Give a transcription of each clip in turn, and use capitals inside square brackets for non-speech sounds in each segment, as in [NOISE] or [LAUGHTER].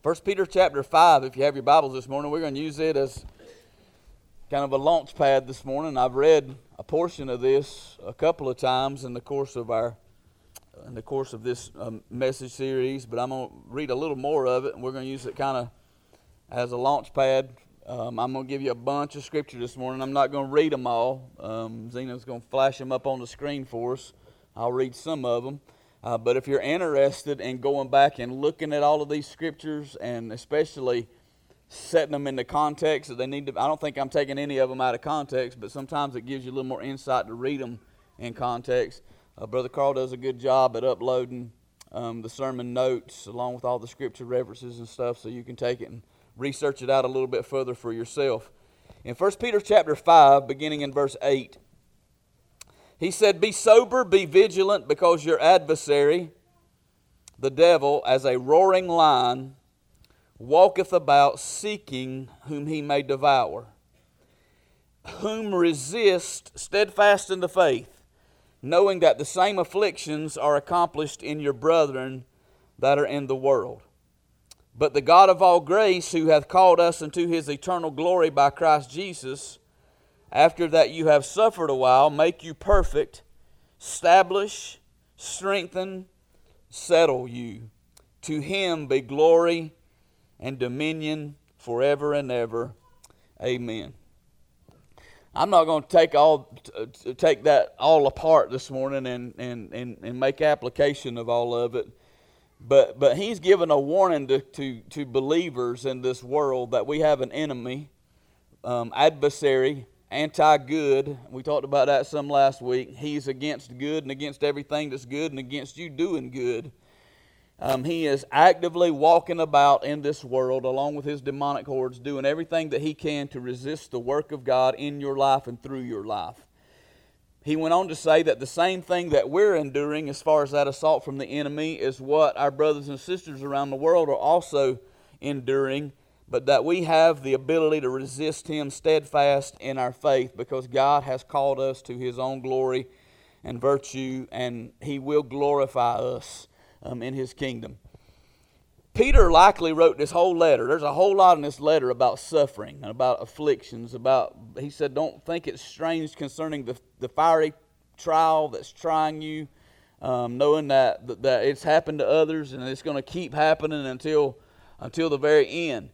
First Peter chapter 5, if you have your Bibles this morning, we're going to use it as kind of a launch pad this morning. I've read a portion of this a couple of times in the course of our in the course of this um, message series, but I'm going to read a little more of it, and we're going to use it kind of as a launch pad. Um, I'm going to give you a bunch of scripture this morning. I'm not going to read them all. Um, Zena's going to flash them up on the screen for us. I'll read some of them. Uh, but if you're interested in going back and looking at all of these scriptures and especially setting them into context that they need to, I don't think I'm taking any of them out of context, but sometimes it gives you a little more insight to read them in context. Uh, Brother Carl does a good job at uploading um, the sermon notes along with all the scripture references and stuff so you can take it and research it out a little bit further for yourself. In 1 Peter chapter 5, beginning in verse 8, he said, Be sober, be vigilant, because your adversary, the devil, as a roaring lion, walketh about seeking whom he may devour. Whom resist steadfast in the faith, knowing that the same afflictions are accomplished in your brethren that are in the world. But the God of all grace, who hath called us into his eternal glory by Christ Jesus, after that you have suffered a while, make you perfect, establish, strengthen, settle you. To him be glory and dominion forever and ever. Amen. I'm not going to take all take that all apart this morning and, and, and, and make application of all of it. But but he's given a warning to, to, to believers in this world that we have an enemy, um, adversary, anti good. We talked about that some last week. He's against good and against everything that's good and against you doing good. Um, he is actively walking about in this world along with his demonic hordes, doing everything that he can to resist the work of God in your life and through your life. He went on to say that the same thing that we're enduring as far as that assault from the enemy is what our brothers and sisters around the world are also enduring but that we have the ability to resist Him steadfast in our faith because God has called us to His own glory and virtue, and He will glorify us um, in His kingdom. Peter likely wrote this whole letter. There's a whole lot in this letter about suffering and about afflictions. About he said, don't think it's strange concerning the, the fiery trial that's trying you, um, knowing that that it's happened to others and it's going to keep happening until until the very end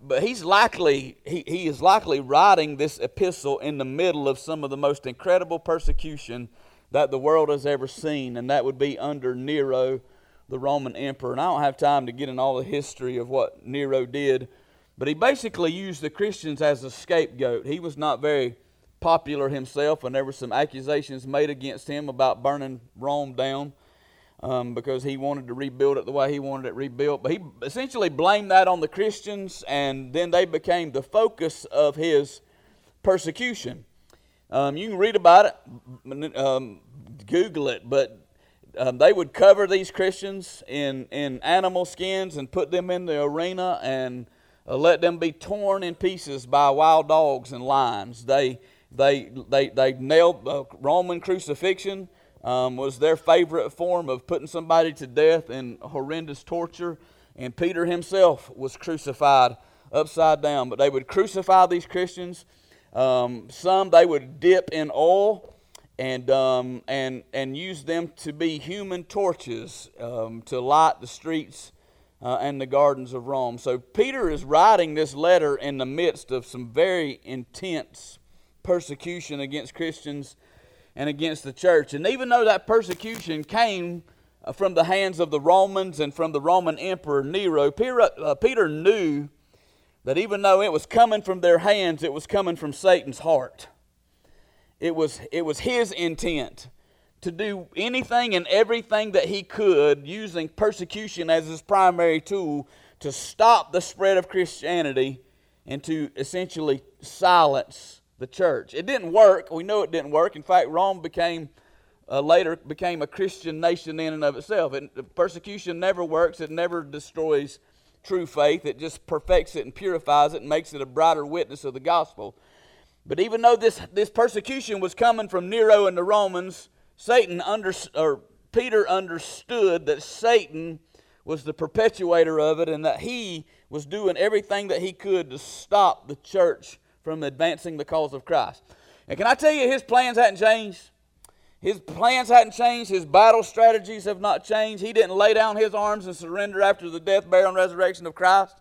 but he's likely he, he is likely writing this epistle in the middle of some of the most incredible persecution that the world has ever seen and that would be under nero the roman emperor. And i don't have time to get in all the history of what nero did but he basically used the christians as a scapegoat. He was not very popular himself and there were some accusations made against him about burning rome down um, because he wanted to rebuild it the way he wanted it rebuilt. But he essentially blamed that on the Christians, and then they became the focus of his persecution. Um, you can read about it, um, Google it, but um, they would cover these Christians in, in animal skins and put them in the arena and uh, let them be torn in pieces by wild dogs and lions. They, they, they, they nailed uh, Roman crucifixion um, was their favorite form of putting somebody to death in horrendous torture. And Peter himself was crucified upside down. But they would crucify these Christians. Um, some they would dip in oil and, um, and, and use them to be human torches um, to light the streets uh, and the gardens of Rome. So Peter is writing this letter in the midst of some very intense persecution against Christians and against the church. And even though that persecution came uh, from the hands of the Romans and from the Roman Emperor Nero, uh, Peter knew that even though it was coming from their hands, it was coming from Satan's heart. It was, it was his intent to do anything and everything that he could, using persecution as his primary tool, to stop the spread of Christianity and to essentially silence the church. It didn't work. We know it didn't work. In fact, Rome became uh, later became a Christian nation in and of itself. And persecution never works. It never destroys true faith. It just perfects it and purifies it and makes it a brighter witness of the gospel. But even though this, this persecution was coming from Nero and the Romans, Satan under, or Peter understood that Satan was the perpetuator of it and that he was doing everything that he could to stop the church from advancing the cause of Christ. And can I tell you, his plans hadn't changed? His plans hadn't changed. His battle strategies have not changed. He didn't lay down his arms and surrender after the death, burial, and resurrection of Christ.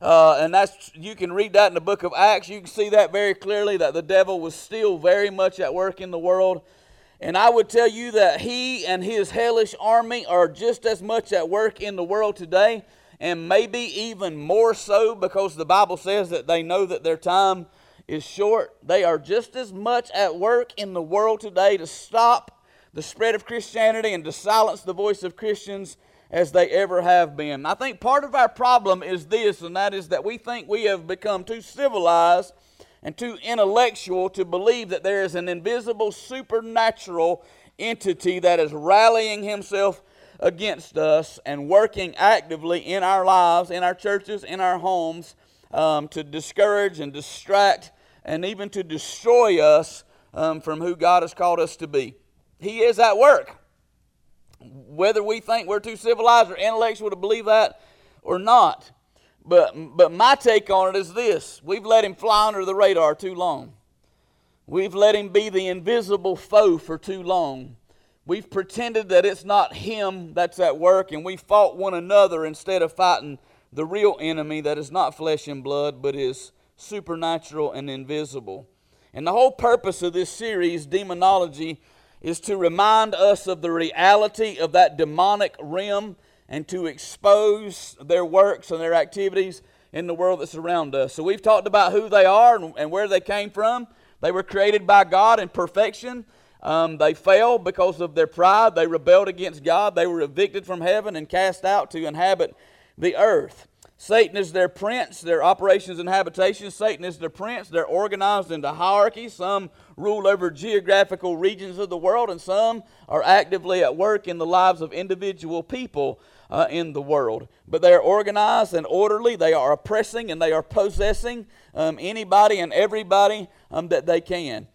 Uh, and that's you can read that in the book of Acts. You can see that very clearly that the devil was still very much at work in the world. And I would tell you that he and his hellish army are just as much at work in the world today, and maybe even more so because the Bible says that they know that their time is short. They are just as much at work in the world today to stop the spread of Christianity and to silence the voice of Christians as they ever have been. I think part of our problem is this, and that is that we think we have become too civilized and too intellectual to believe that there is an invisible supernatural entity that is rallying himself against us and working actively in our lives, in our churches, in our homes um, to discourage and distract and even to destroy us um, from who God has called us to be. He is at work. Whether we think we're too civilized or intellectual to believe that or not. But, but my take on it is this we've let him fly under the radar too long. We've let him be the invisible foe for too long. We've pretended that it's not him that's at work, and we fought one another instead of fighting the real enemy that is not flesh and blood, but is supernatural and invisible. And the whole purpose of this series, Demonology, is to remind us of the reality of that demonic realm and to expose their works and their activities in the world that's around us. So we've talked about who they are and, and where they came from. They were created by God in perfection. Um, they fell because of their pride. They rebelled against God. They were evicted from heaven and cast out to inhabit the earth. Satan is their prince, their operations and habitations. Satan is their prince. They're organized into hierarchies. Some rule over geographical regions of the world, and some are actively at work in the lives of individual people uh, in the world. But they are organized and orderly. They are oppressing and they are possessing um, anybody and everybody um, that they can.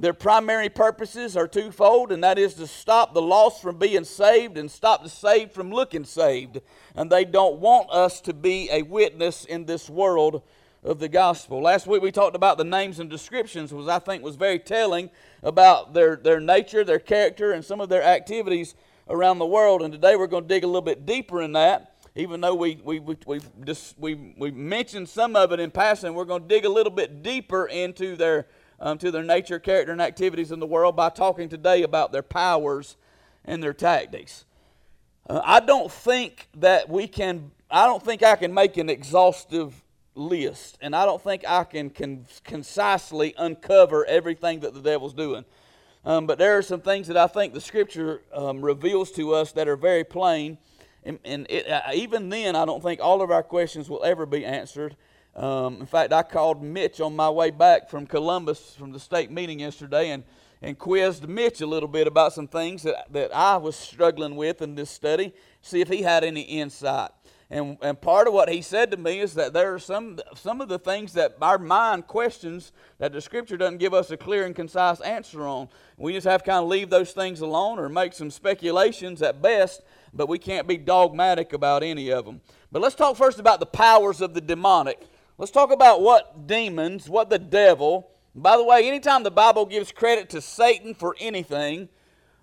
Their primary purposes are twofold, and that is to stop the lost from being saved and stop the saved from looking saved. And they don't want us to be a witness in this world of the gospel. Last week we talked about the names and descriptions, which I think was very telling about their, their nature, their character, and some of their activities around the world. And today we're going to dig a little bit deeper in that. Even though we, we, we, we, just, we, we mentioned some of it in passing, we're going to dig a little bit deeper into their um, to their nature, character, and activities in the world by talking today about their powers and their tactics. Uh, I don't think that we can, I don't think I can make an exhaustive list, and I don't think I can con- concisely uncover everything that the devil's doing. Um, but there are some things that I think the Scripture um, reveals to us that are very plain. And, and it, uh, even then, I don't think all of our questions will ever be answered. Um, in fact, I called Mitch on my way back from Columbus from the state meeting yesterday and, and quizzed Mitch a little bit about some things that, that I was struggling with in this study, see if he had any insight. And, and part of what he said to me is that there are some, some of the things that our mind questions that the scripture doesn't give us a clear and concise answer on. We just have to kind of leave those things alone or make some speculations at best, but we can't be dogmatic about any of them. But let's talk first about the powers of the demonic. Let's talk about what demons, what the devil. By the way, anytime the Bible gives credit to Satan for anything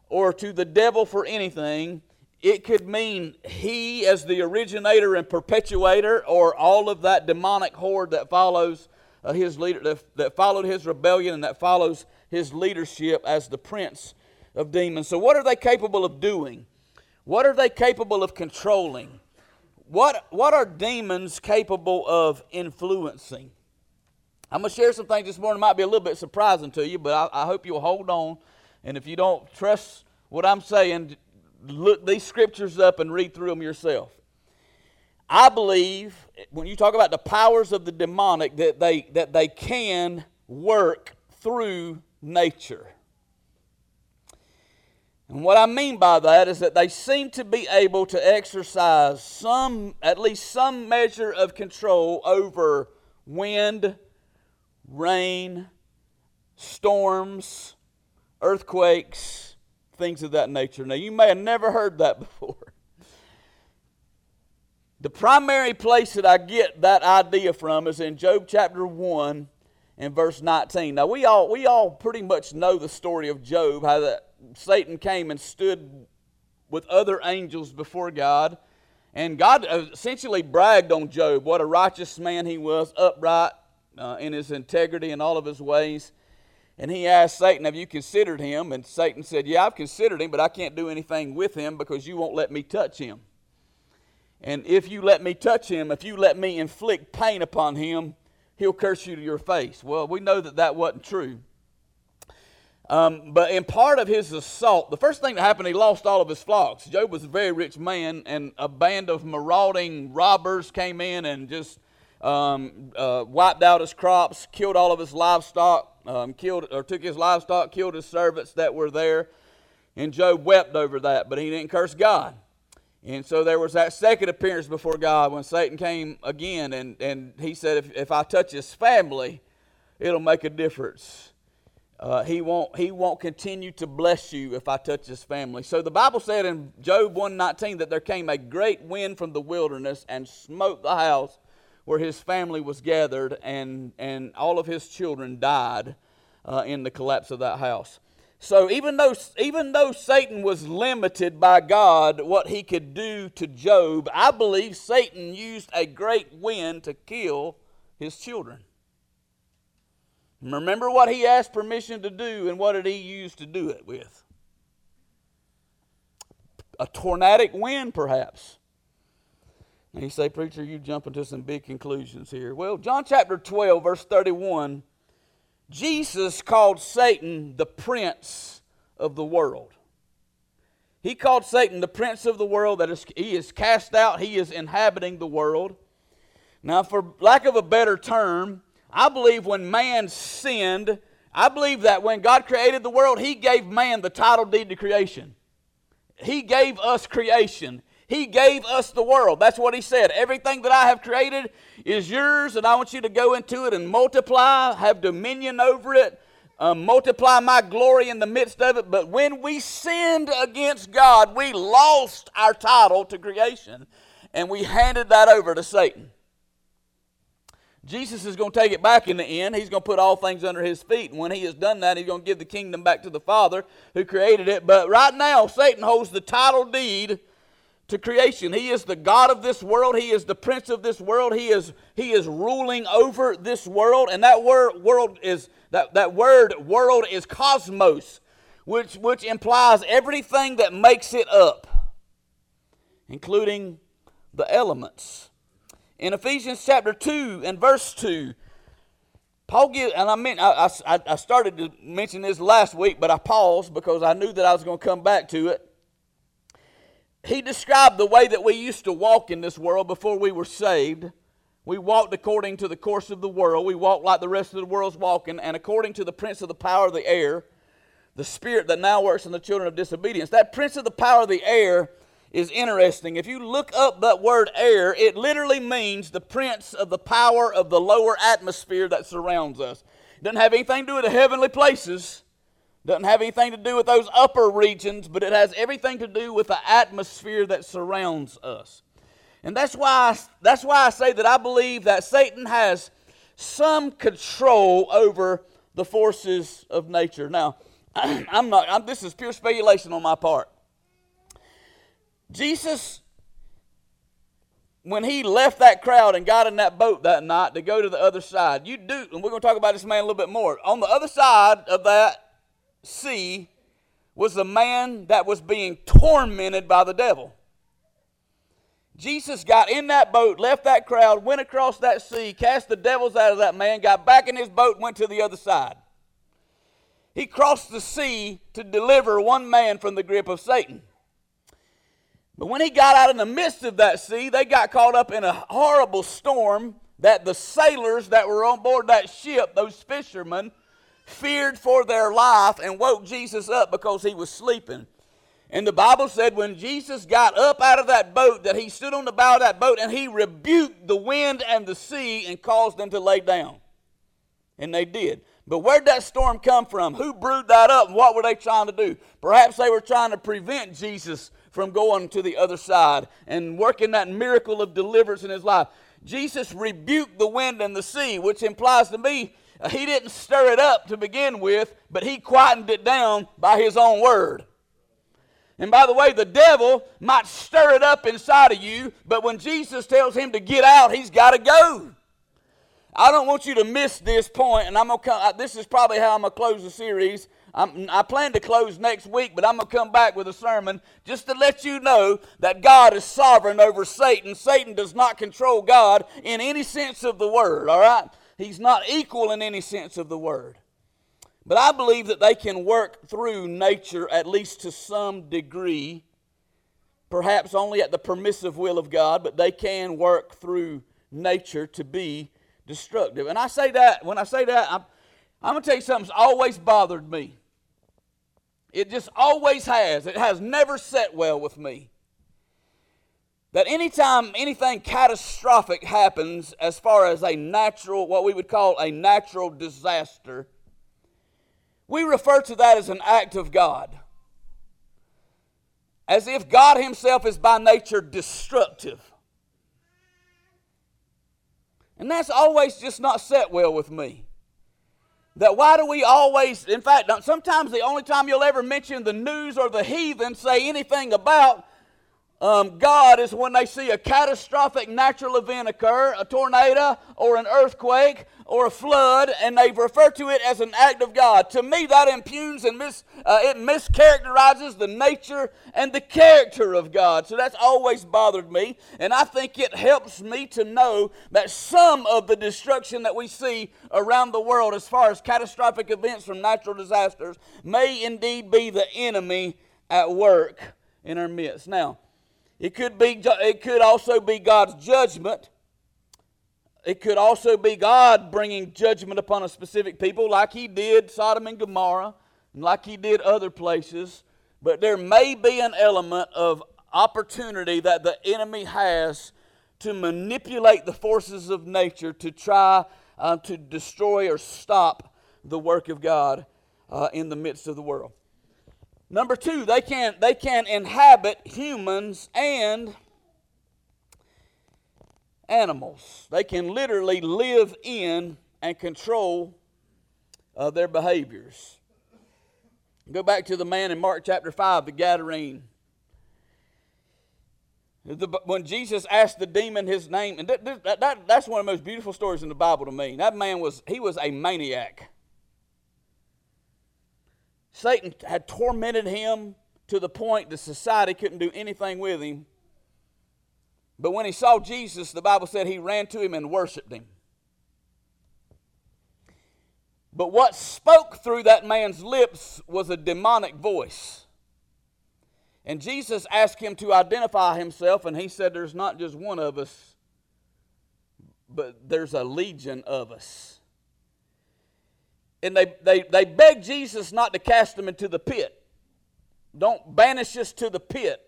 or to the devil for anything, it could mean he as the originator and perpetuator or all of that demonic horde that follows uh, his leader that, that followed his rebellion and that follows his leadership as the prince of demons. So what are they capable of doing? What are they capable of controlling? What, what are demons capable of influencing? I'm going to share some things this morning. Might be a little bit surprising to you, but I, I hope you'll hold on. And if you don't trust what I'm saying, look these scriptures up and read through them yourself. I believe when you talk about the powers of the demonic that they that they can work through nature. And what I mean by that is that they seem to be able to exercise some, at least some measure of control over wind, rain, storms, earthquakes, things of that nature. Now, you may have never heard that [LAUGHS] before. The primary place that I get that idea from is in Job chapter 1 and verse 19. Now, we all, we all pretty much know the story of Job, how that Satan came and stood with other angels before God. And God essentially bragged on Job, what a righteous man he was, upright uh, in his integrity and all of his ways. And he asked Satan, Have you considered him? And Satan said, Yeah, I've considered him, but I can't do anything with him because you won't let me touch him. And if you let me touch him, if you let me inflict pain upon him, he'll curse you to your face. Well, we know that that wasn't true. Um, but in part of his assault, the first thing that happened, he lost all of his flocks. Job was a very rich man, and a band of marauding robbers came in and just um, uh, wiped out his crops, killed all of his livestock, um, killed or took his livestock, killed his servants that were there. And Job wept over that, but he didn't curse God. And so there was that second appearance before God when Satan came again, and, and he said, if, if I touch his family, it'll make a difference. Uh, he, won't, he won't continue to bless you if I touch his family. So the Bible said in Job 119 that there came a great wind from the wilderness and smote the house where his family was gathered, and, and all of his children died uh, in the collapse of that house. So even though, even though Satan was limited by God, what he could do to Job, I believe Satan used a great wind to kill his children. Remember what he asked permission to do, and what did he use to do it with? A tornadic wind, perhaps. And you say, Preacher, you jumping to some big conclusions here. Well, John chapter 12, verse 31 Jesus called Satan the prince of the world. He called Satan the prince of the world, that is, he is cast out, he is inhabiting the world. Now, for lack of a better term, I believe when man sinned, I believe that when God created the world, he gave man the title deed to creation. He gave us creation. He gave us the world. That's what he said. Everything that I have created is yours, and I want you to go into it and multiply, have dominion over it, um, multiply my glory in the midst of it. But when we sinned against God, we lost our title to creation, and we handed that over to Satan. Jesus is going to take it back in the end. He's going to put all things under his feet. And when he has done that, he's going to give the kingdom back to the Father who created it. But right now, Satan holds the title deed to creation. He is the God of this world. He is the prince of this world. He is, he is ruling over this world. And that word world is that, that word world is cosmos, which, which implies everything that makes it up, including the elements. In Ephesians chapter 2 and verse 2, Paul gives, and I mean, I, I, I started to mention this last week, but I paused because I knew that I was going to come back to it he described the way that we used to walk in this world before we were saved. We walked according to the course of the world. We walked like the rest of the world's walking, and according to the prince of the power of the air, the spirit that now works in the children of disobedience. That prince of the power of the air is interesting. If you look up that word air, it literally means the prince of the power of the lower atmosphere that surrounds us. It doesn't have anything to do with the heavenly places. Doesn't have anything to do with those upper regions, but it has everything to do with the atmosphere that surrounds us. And that's why, I, that's why I say that I believe that Satan has some control over the forces of nature. Now, [CLEARS THROAT] I'm not, I'm, this is pure speculation on my part. Jesus, when he left that crowd and got in that boat that night to go to the other side, you do, and we're going to talk about this man a little bit more. On the other side of that sea was the man that was being tormented by the devil. Jesus got in that boat, left that crowd, went across that sea, cast the devils out of that man, got back in his boat, went to the other side. He crossed the sea to deliver one man from the grip of Satan. But when he got out in the midst of that sea, they got caught up in a horrible storm that the sailors that were on board that ship, those fishermen, feared for their life and woke Jesus up because he was sleeping. And the Bible said when Jesus got up out of that boat, that he stood on the bow of that boat and he rebuked the wind and the sea and caused them to lay down. And they did. But where'd that storm come from? Who brewed that up and what were they trying to do? Perhaps they were trying to prevent Jesus from going to the other side and working that miracle of deliverance in his life. Jesus rebuked the wind and the sea, which implies to me he didn't stir it up to begin with, but he quietened it down by his own word. And by the way, the devil might stir it up inside of you, but when Jesus tells him to get out, he's got to go. I don't want you to miss this point, and I'm gonna come, this is probably how I'm gonna close the series. I'm, i plan to close next week, but I'm gonna come back with a sermon just to let you know that God is sovereign over Satan. Satan does not control God in any sense of the word. All right, he's not equal in any sense of the word. But I believe that they can work through nature at least to some degree, perhaps only at the permissive will of God, but they can work through nature to be destructive. And I say that, when I say that, I'm, I'm going to tell you something that's always bothered me. It just always has. It has never set well with me. That anytime anything catastrophic happens, as far as a natural, what we would call a natural disaster, we refer to that as an act of God. As if God Himself is by nature destructive. And that's always just not set well with me. That why do we always, in fact, sometimes the only time you'll ever mention the news or the heathen say anything about um, God is when they see a catastrophic natural event occur, a tornado or an earthquake or a flood, and they refer to it as an act of God. To me, that impugns and mis, uh, it mischaracterizes the nature and the character of God. So that's always bothered me, and I think it helps me to know that some of the destruction that we see around the world, as far as catastrophic events from natural disasters, may indeed be the enemy at work in our midst. Now, it could be it could also be God's judgment. It could also be God bringing judgment upon a specific people like he did Sodom and Gomorrah and like he did other places. But there may be an element of opportunity that the enemy has to manipulate the forces of nature to try uh, to destroy or stop the work of God uh, in the midst of the world. Number two, they can, they can inhabit humans and animals. They can literally live in and control uh, their behaviors. Go back to the man in Mark chapter 5, the Gadarene. The, when Jesus asked the demon his name, and that, that, that, that's one of the most beautiful stories in the Bible to me. That man was, he was a maniac. Satan had tormented him to the point that society couldn't do anything with him. But when he saw Jesus, the Bible said he ran to him and worshiped him. But what spoke through that man's lips was a demonic voice. And Jesus asked him to identify himself, and he said, There's not just one of us, but there's a legion of us and they, they, they begged Jesus not to cast them into the pit. Don't banish us to the pit.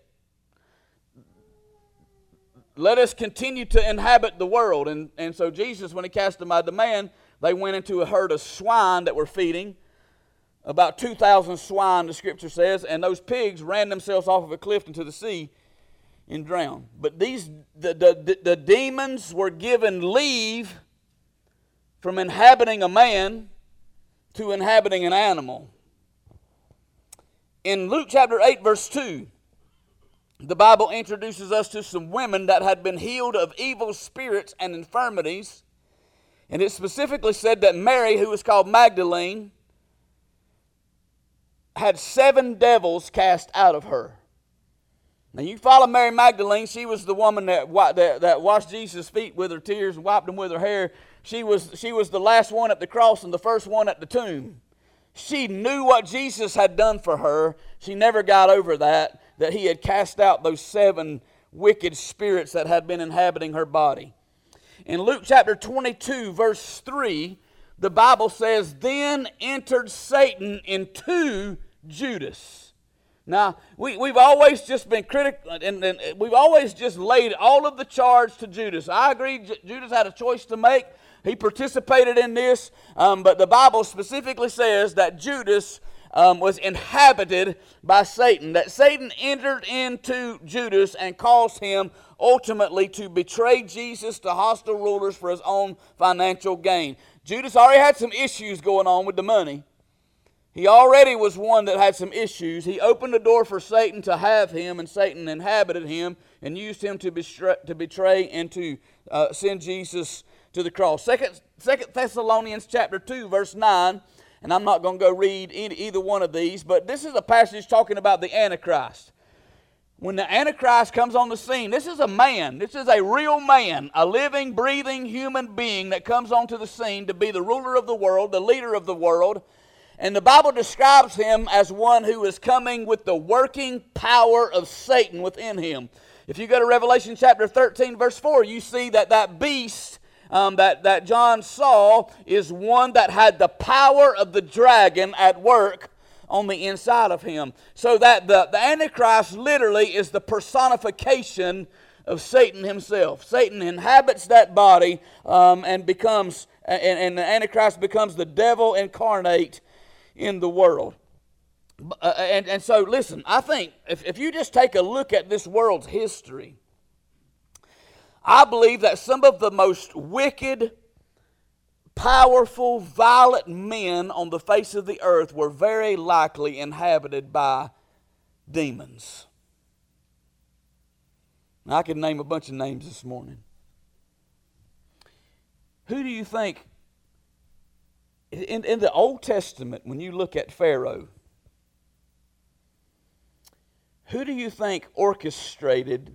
Let us continue to inhabit the world. And, and so Jesus, when he cast them out of the man, they went into a herd of swine that were feeding. About 2,000 swine, the scripture says, and those pigs ran themselves off of a cliff into the sea and drowned. But these the, the, the demons were given leave from inhabiting a man to inhabiting an animal. In Luke chapter 8, verse 2, the Bible introduces us to some women that had been healed of evil spirits and infirmities. And it specifically said that Mary, who was called Magdalene, had seven devils cast out of her. Now you follow Mary Magdalene. She was the woman that, that, that washed Jesus' feet with her tears and wiped them with her hair. She was, she was the last one at the cross and the first one at the tomb. She knew what Jesus had done for her. She never got over that, that he had cast out those seven wicked spirits that had been inhabiting her body. In Luke chapter 22, verse 3, the Bible says, Then entered Satan into Judas now, we, we've always just been critical, and, and, we've always just laid all of the charge to Judas. I agree, J- Judas had a choice to make. He participated in this, um, but the Bible specifically says that Judas um, was inhabited by Satan, that Satan entered into Judas and caused him ultimately to betray Jesus to hostile rulers for his own financial gain. Judas already had some issues going on with the money. He already was one that had some issues. He opened the door for Satan to have him, and Satan inhabited him and used him to betray, to betray and to uh, send Jesus to the cross. Second, Second Thessalonians chapter 2, verse 9, and I'm not going to go read either one of these, but this is a passage talking about the Antichrist when the Antichrist comes on the scene, this is a man. This is a real man, a living, breathing human being that comes onto the scene to be the ruler of the world, the leader of the world. And the Bible describes him as one who is coming with the working power of Satan within him. If you go to Revelation chapter 13, verse 4, you see that that beast um, that, that John saw is one that had the power of the dragon at work on the inside of him. So that the, the Antichrist literally is the personification of Satan himself. Satan inhabits that body um, and becomes, and, and, the Antichrist becomes the devil incarnate in the world. Uh, and, and so, listen, I think if, if you just take a look at this world's history, I believe that some of the most wicked, powerful, violent men on the face of the earth were very likely inhabited by demons. I could name a bunch of names this morning. Who do you think, in, in the Old Testament, when you look at Pharaoh, who do you think orchestrated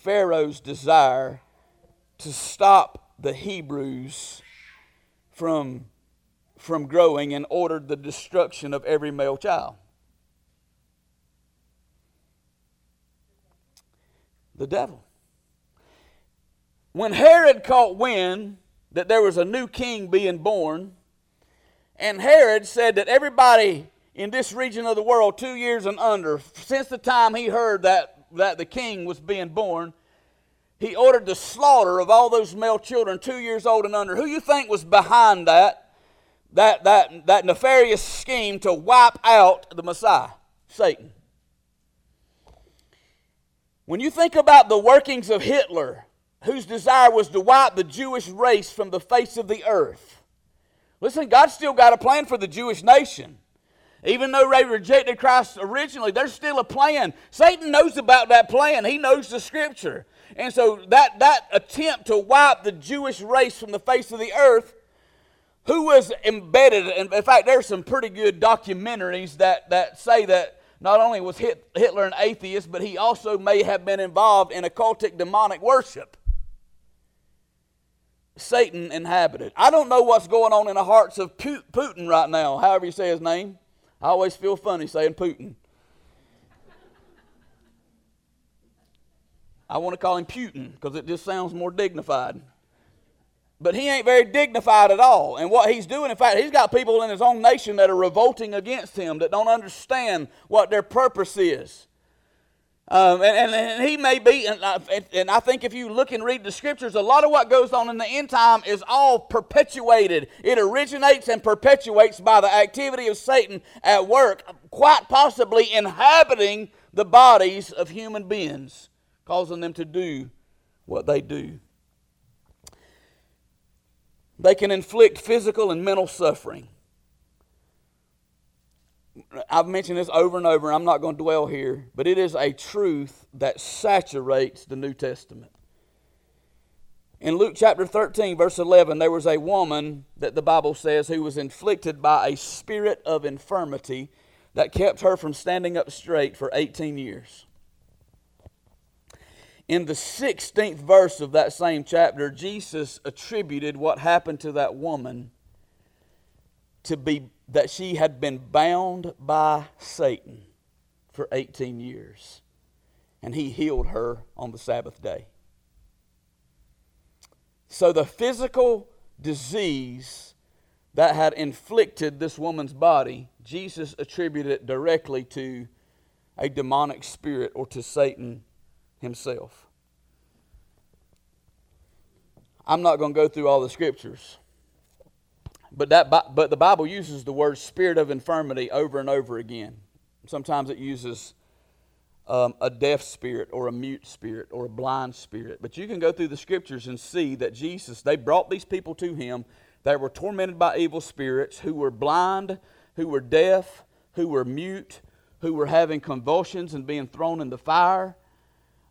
Pharaoh's desire to stop the Hebrews from, from growing and ordered the destruction of every male child. The devil. When Herod caught wind that there was a new king being born, and Herod said that everybody in this region of the world, two years and under, since the time he heard that, that the king was being born, he ordered the slaughter of all those male children two years old and under. Who you think was behind that, that, that, that nefarious scheme to wipe out the Messiah? Satan. When you think about the workings of Hitler, whose desire was to wipe the Jewish race from the face of the earth, listen, God's still got a plan for the Jewish nation. Even though they rejected Christ originally, there's still a plan. Satan knows about that plan. He knows the scripture. And so that, that attempt to wipe the Jewish race from the face of the earth, who was embedded, in, in fact, there's some pretty good documentaries that, that say that not only was Hitler an atheist, but he also may have been involved in occultic demonic worship. Satan inhabited. I don't know what's going on in the hearts of Putin right now, however you say his name. I always feel funny saying Putin. I want to call him Putin because it just sounds more dignified. But he ain't very dignified at all. And what he's doing, in fact, he's got people in his own nation that are revolting against him that don't understand what their purpose is. Um, and, and, and, he may be, and I, and I think if you look and read the scriptures, a lot of what goes on in the end time is all perpetuated. It originates and perpetuates by the activity of Satan at work, quite possibly inhabiting the bodies of human beings causing them to do what they do. They can inflict physical and mental suffering. I've mentioned this over and over, and I'm not going to dwell here, but it is a truth that saturates the New Testament. In Luke chapter 13, verse 11, there was a woman that the Bible says who was inflicted by a spirit of infirmity that kept her from standing up straight for 18 years. In the 16th verse of that same chapter, Jesus attributed what happened to that woman to be that she had been bound by Satan for 18 years. And he healed her on the Sabbath day. So the physical disease that had inflicted this woman's body, Jesus attributed it directly to a demonic spirit or to Satan himself. I'm not going to go through all the scriptures. But, that, but the Bible uses the word spirit of infirmity over and over again. Sometimes it uses um, a deaf spirit or a mute spirit or a blind spirit. But you can go through the scriptures and see that Jesus, they brought these people to him that were tormented by evil spirits, who were blind, who were deaf, who were mute, who were having convulsions and being thrown in the fire.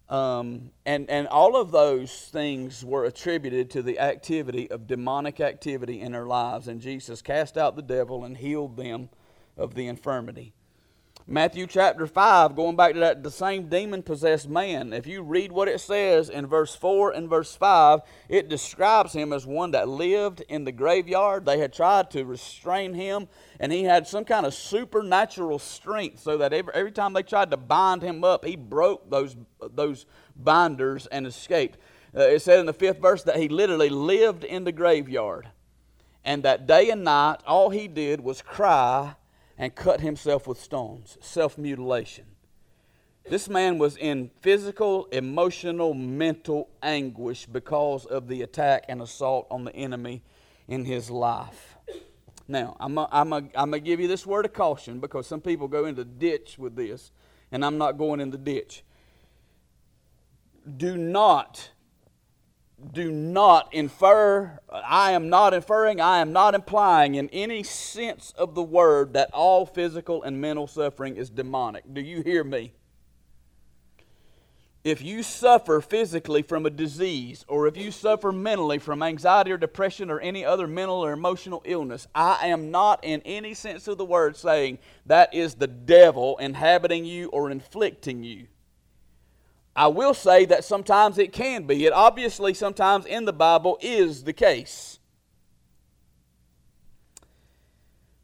Um, and, and all of those things were attributed to the activity of demonic activity in their lives. And Jesus cast out the devil and healed them of the infirmity. Matthew chapter 5, going back to that, the same demon possessed man, if you read what it says in verse 4 and verse 5, it describes him as one that lived in the graveyard. They had tried to restrain him, and he had some kind of supernatural strength so that every, every time they tried to bind him up, he broke those, those binders and escaped. Uh, it said in the fifth verse that he literally lived in the graveyard, and that day and night, all he did was cry and cut himself with stones, self mutilation. This man was in physical, emotional, mental anguish because of the attack and assault on the enemy in his life. Now, I'm going to give you this word of caution because some people go into the ditch with this, and I'm not going in the ditch. Do not do not infer, I am not inferring, I am not implying in any sense of the word that all physical and mental suffering is demonic. Do you hear me? If you suffer physically from a disease, or if you suffer mentally from anxiety or depression or any other mental or emotional illness, I am not in any sense of the word saying that is the devil inhabiting you or inflicting you. I will say that sometimes it can be. It obviously sometimes in the Bible is the case.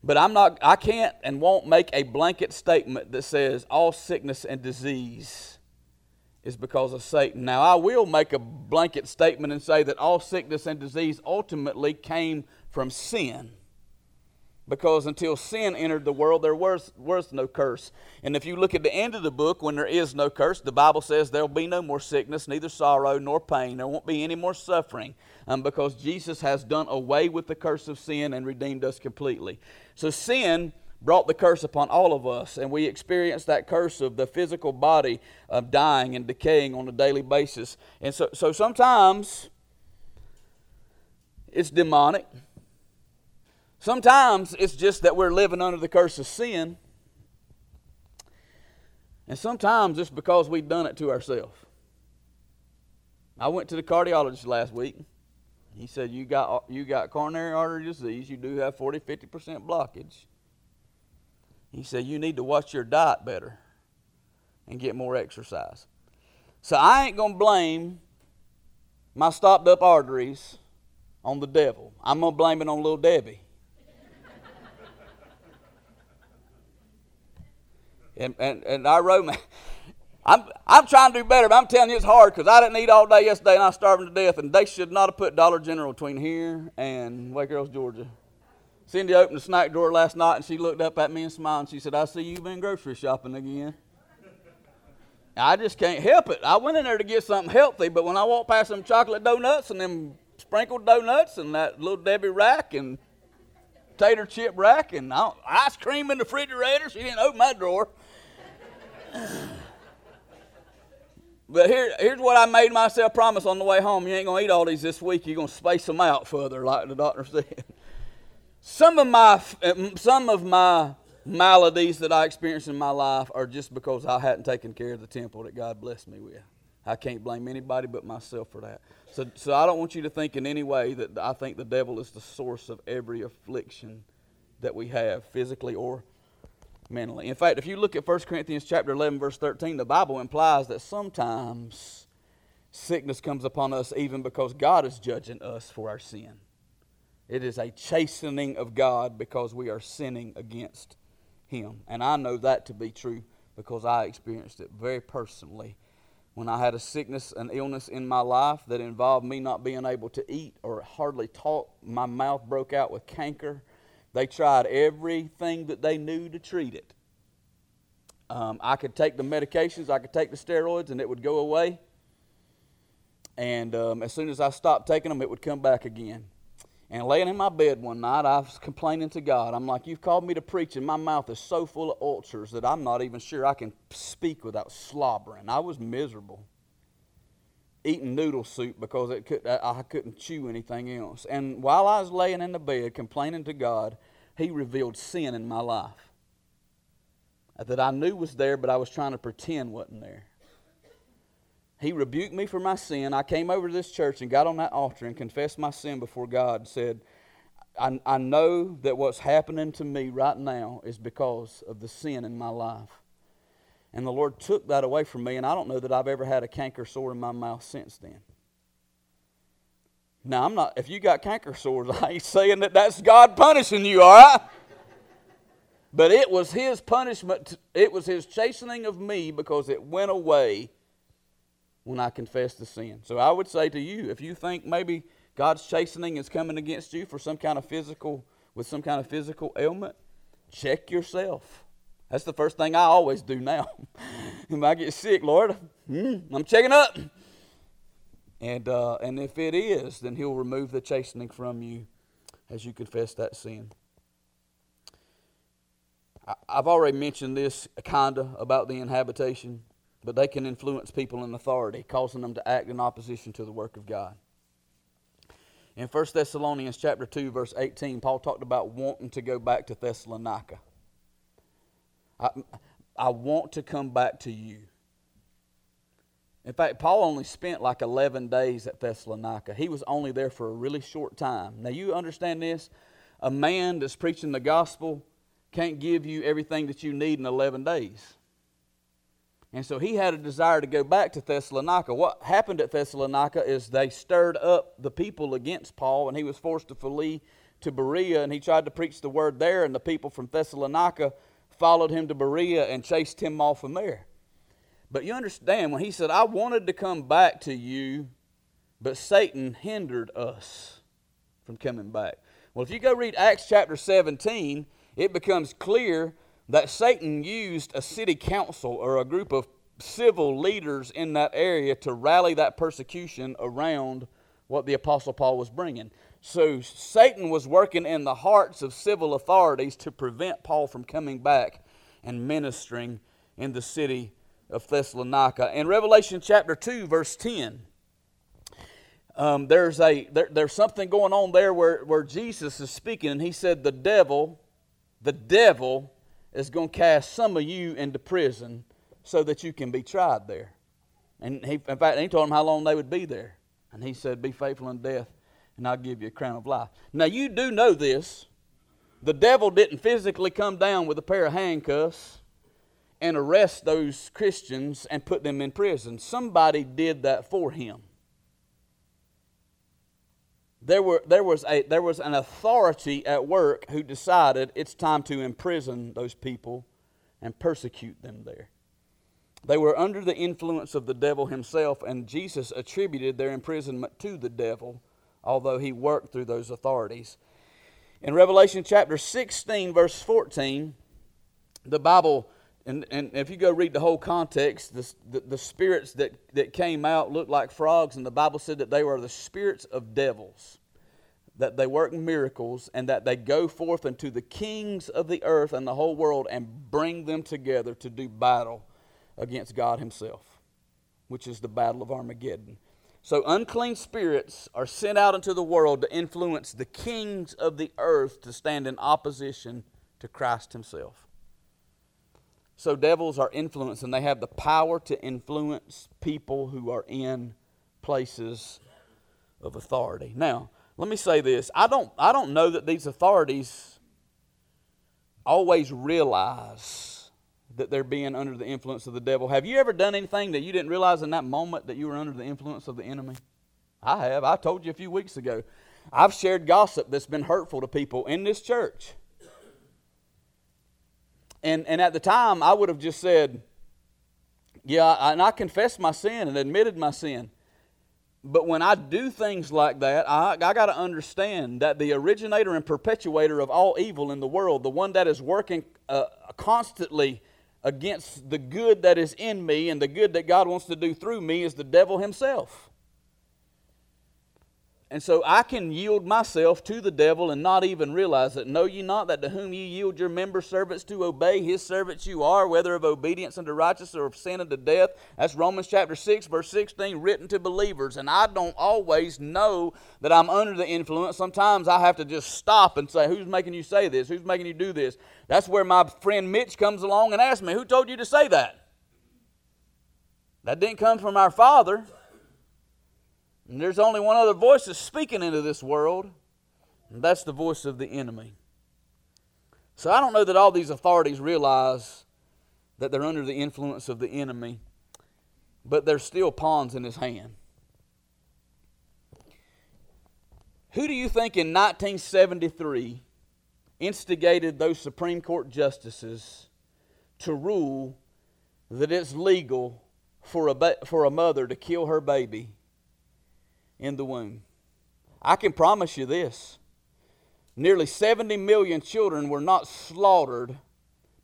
But I'm not I can't and won't make a blanket statement that says all sickness and disease is because of Satan. Now I will make a blanket statement and say that all sickness and disease ultimately came from sin because until sin entered the world, there was, was no curse. And if you look at the end of the book, when there is no curse, the Bible says there will be no more sickness, neither sorrow nor pain. There won't be any more suffering um, because Jesus has done away with the curse of sin and redeemed us completely. So sin brought the curse upon all of us, and we experience that curse of the physical body of dying and decaying on a daily basis. And so, so sometimes it's demonic. Sometimes it's just that we're living under the curse of sin. And sometimes it's because we've done it to ourselves. I went to the cardiologist last week. He said, You got, you got coronary artery disease. You do have 40, 50% blockage. He said, You need to watch your diet better and get more exercise. So I ain't going to blame my stopped up arteries on the devil. I'm going to blame it on little Debbie. And, and, and I wrote, I'm, I'm trying to do better, but I'm telling you it's hard because I didn't eat all day yesterday and I was starving to death. And they should not have put Dollar General between here and Waycross, Georgia. Cindy opened the snack drawer last night and she looked up at me and smiled and she said, I see you've been grocery shopping again. I just can't help it. I went in there to get something healthy, but when I walked past them chocolate donuts and them sprinkled donuts and that little Debbie rack and tater chip rack and ice cream in the refrigerator, she didn't open my drawer. But here, here's what I made myself promise on the way home. You ain't going to eat all these this week. You're going to space them out further, like the doctor [LAUGHS] said. Some of my, uh, some of my maladies that I experienced in my life are just because I hadn't taken care of the temple that God blessed me with. I can't blame anybody but myself for that. So, so I don't want you to think in any way that I think the devil is the source of every affliction that we have, physically or mentally. In fact, if you look at 1 Corinthians chapter 11 verse 13, the Bible implies that sometimes sickness comes upon us even because God is judging us for our sin. It is a chastening of God because we are sinning against him. And I know that to be true because I experienced it very personally when I had a sickness, an illness in my life that involved me not being able to eat or hardly talk. My mouth broke out with canker they tried everything that they knew to treat it. Um, I could take the medications, I could take the steroids, and it would go away. And um, as soon as I stopped taking them, it would come back again. And laying in my bed one night, I was complaining to God. I'm like, You've called me to preach, and my mouth is so full of ulcers that I'm not even sure I can speak without slobbering. I was miserable. Eating noodle soup because it could, I couldn't chew anything else. And while I was laying in the bed complaining to God, He revealed sin in my life that I knew was there, but I was trying to pretend wasn't there. He rebuked me for my sin. I came over to this church and got on that altar and confessed my sin before God and said, I, I know that what's happening to me right now is because of the sin in my life. And the Lord took that away from me, and I don't know that I've ever had a canker sore in my mouth since then. Now, I'm not, if you got canker sores, [LAUGHS] I ain't saying that that's God punishing you, all right? But it was His punishment, it was His chastening of me because it went away when I confessed the sin. So I would say to you, if you think maybe God's chastening is coming against you for some kind of physical, with some kind of physical ailment, check yourself. That's the first thing I always do now. [LAUGHS] if I get sick, Lord, hmm, I'm checking up. And, uh, and if it is, then He'll remove the chastening from you as you confess that sin. I've already mentioned this kinda about the inhabitation but they can influence people in authority, causing them to act in opposition to the work of God. In 1 Thessalonians chapter 2 verse 18, Paul talked about wanting to go back to Thessalonica. I, I want to come back to you. In fact, Paul only spent like 11 days at Thessalonica. He was only there for a really short time. Now, you understand this? A man that's preaching the gospel can't give you everything that you need in 11 days. And so he had a desire to go back to Thessalonica. What happened at Thessalonica is they stirred up the people against Paul, and he was forced to flee to Berea, and he tried to preach the word there, and the people from Thessalonica followed him to Berea and chased him off from there. But you understand, when he said, I wanted to come back to you, but Satan hindered us from coming back. Well, if you go read Acts chapter 17, it becomes clear that Satan used a city council or a group of civil leaders in that area to rally that persecution around what the Apostle Paul was bringing. So Satan was working in the hearts of civil authorities to prevent Paul from coming back and ministering in the city of Thessalonica. In Revelation chapter 2, verse 10, um, there's, a, there, there's something going on there where, where Jesus is speaking, and he said, The devil, the devil is going to cast some of you into prison so that you can be tried there. And he, in fact, he told them how long they would be there. And he said, Be faithful in death, and I'll give you a crown of life. Now, you do know this. The devil didn't physically come down with a pair of handcuffs and arrest those Christians and put them in prison. Somebody did that for him there, were, there, was a, there was an authority at work who decided it's time to imprison those people and persecute them there. They were under the influence of the devil himself, and Jesus attributed their imprisonment to the devil, although he worked through those authorities. In Revelation chapter 16, verse 14, the Bible, and, and if you go read the whole context, the, the, the spirits that, that came out looked like frogs, and the Bible said that they were the spirits of devils that they work miracles and that they go forth unto the kings of the earth and the whole world and bring them together to do battle against God Himself, which is the battle of Armageddon. So, unclean spirits are sent out into the world to influence the kings of the earth to stand in opposition to Christ Himself. So, devils are influenced and they have the power to influence people who are in places of authority. Now, let me say this. I don't, I don't know that these authorities always realize that they're being under the influence of the devil. Have you ever done anything that you didn't realize in that moment that you were under the influence of the enemy? I have. I told you a few weeks ago. I've shared gossip that's been hurtful to people in this church. And, and at the time, I would have just said, Yeah, and I confessed my sin and admitted my sin. But when I do things like that, I, I got to understand that the originator and perpetuator of all evil in the world, the one that is working uh, constantly against the good that is in me and the good that God wants to do through me, is the devil himself. And so I can yield myself to the devil and not even realize it. Know ye not that to whom ye yield your member servants to obey, his servants you are, whether of obedience unto righteousness or of sin unto death? That's Romans chapter 6, verse 16, written to believers. And I don't always know that I'm under the influence. Sometimes I have to just stop and say, Who's making you say this? Who's making you do this? That's where my friend Mitch comes along and asks me, Who told you to say that? That didn't come from our Father. And there's only one other voice that's speaking into this world, and that's the voice of the enemy. So I don't know that all these authorities realize that they're under the influence of the enemy, but they're still pawns in his hand. Who do you think in 1973 instigated those Supreme Court justices to rule that it's legal for a, ba- for a mother to kill her baby in the womb. I can promise you this nearly 70 million children were not slaughtered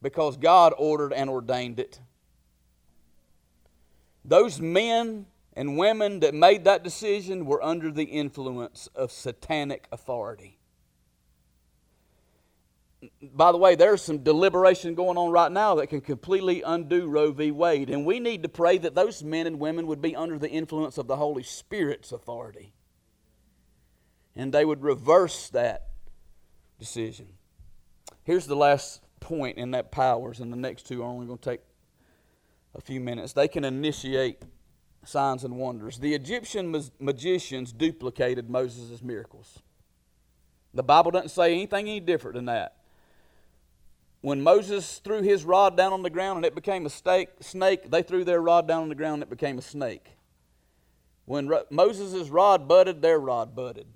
because God ordered and ordained it. Those men and women that made that decision were under the influence of satanic authority. By the way, there's some deliberation going on right now that can completely undo Roe v. Wade. And we need to pray that those men and women would be under the influence of the Holy Spirit's authority. And they would reverse that decision. Here's the last point in that powers, and the next two are only going to take a few minutes. They can initiate signs and wonders. The Egyptian magicians duplicated Moses' miracles. The Bible doesn't say anything any different than that. When Moses threw his rod down on the ground and it became a snake, snake they threw their rod down on the ground and it became a snake. When Moses' rod budded, their rod budded.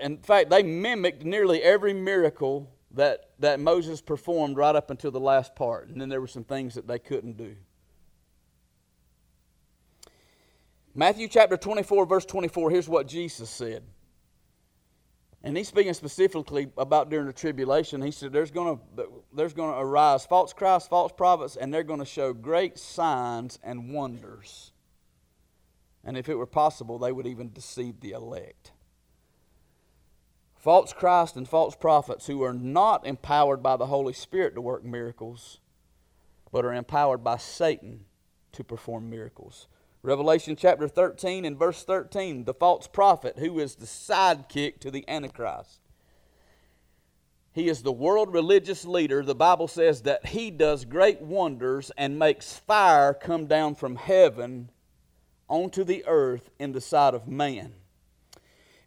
In fact, they mimicked nearly every miracle that, that Moses performed right up until the last part. And then there were some things that they couldn't do. Matthew chapter 24, verse 24, here's what Jesus said. And he's speaking specifically about during the tribulation. He said there's going to there's going to arise false Christs, false prophets, and they're going to show great signs and wonders. And if it were possible, they would even deceive the elect. False Christ and false prophets who are not empowered by the Holy Spirit to work miracles, but are empowered by Satan to perform miracles. Revelation chapter 13 and verse 13, the false prophet who is the sidekick to the Antichrist. He is the world religious leader. The Bible says that he does great wonders and makes fire come down from heaven onto the earth in the sight of man.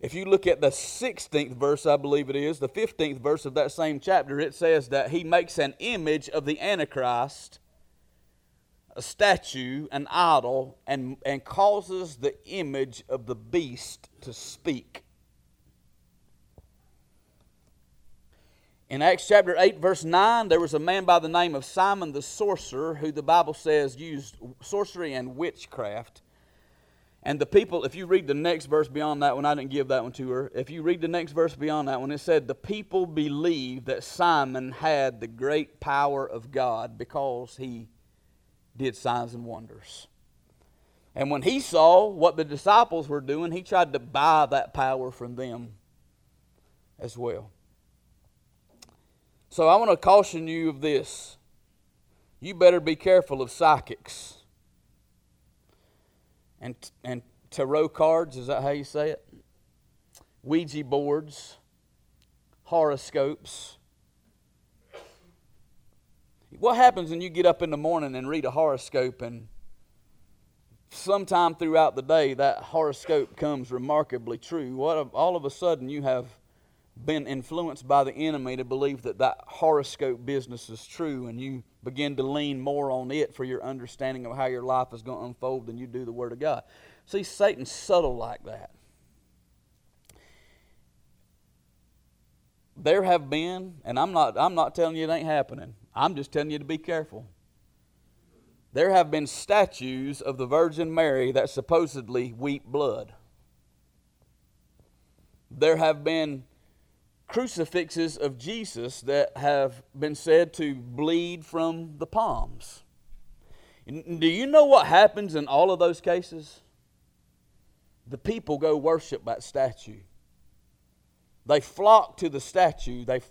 If you look at the 16th verse, I believe it is, the 15th verse of that same chapter, it says that he makes an image of the Antichrist a statue, an idol, and, and causes the image of the beast to speak. In Acts chapter 8, verse 9, there was a man by the name of Simon the sorcerer who the Bible says used sorcery and witchcraft. And the people, if you read the next verse beyond that one, I didn't give that one to her. If you read the next verse beyond that one, it said, The people believed that Simon had the great power of God because he did signs and wonders. And when he saw what the disciples were doing, he tried to buy that power from them as well. So I want to caution you of this. You better be careful of psychics and, and tarot cards. Is that how you say it? Ouija boards, horoscopes what happens when you get up in the morning and read a horoscope and sometime throughout the day that horoscope comes remarkably true? What if all of a sudden you have been influenced by the enemy to believe that that horoscope business is true and you begin to lean more on it for your understanding of how your life is going to unfold than you do the Word of God. See, Satan's subtle like that. There have been, and I'm not, I'm not telling you it ain't happening. I'm just telling you to be careful. There have been statues of the Virgin Mary that supposedly weep blood. There have been crucifixes of Jesus that have been said to bleed from the palms. Do you know what happens in all of those cases? the people go worship that statue. They flock to the statue. They,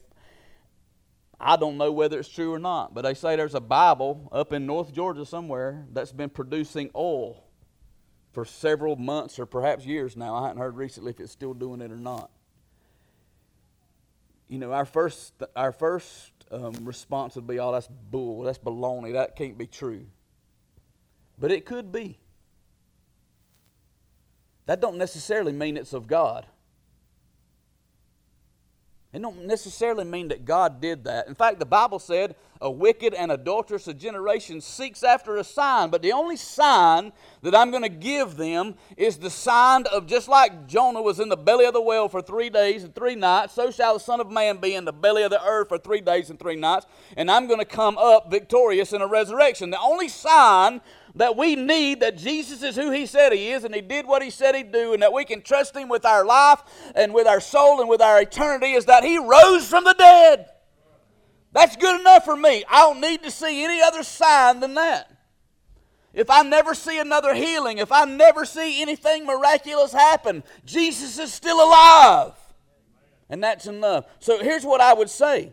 I don't know whether it's true or not, but they say there's a Bible up in North Georgia somewhere that's been producing oil for several months or perhaps years now. I haven't heard recently if it's still doing it or not. You know, our first, our first um, response would be, oh, that's bull, that's baloney, that can't be true. But it could be. That don't necessarily mean it's of God. It don't necessarily mean that God did that. In fact, the Bible said a wicked and adulterous generation seeks after a sign, but the only sign that I'm going to give them is the sign of just like Jonah was in the belly of the whale for three days and three nights, so shall the Son of Man be in the belly of the earth for three days and three nights, and I'm going to come up victorious in a resurrection. The only sign that we need that Jesus is who He said He is and He did what He said He'd do and that we can trust Him with our life and with our soul and with our eternity is that He rose from the dead. That's good enough for me. I don't need to see any other sign than that. If I never see another healing, if I never see anything miraculous happen, Jesus is still alive. And that's enough. So here's what I would say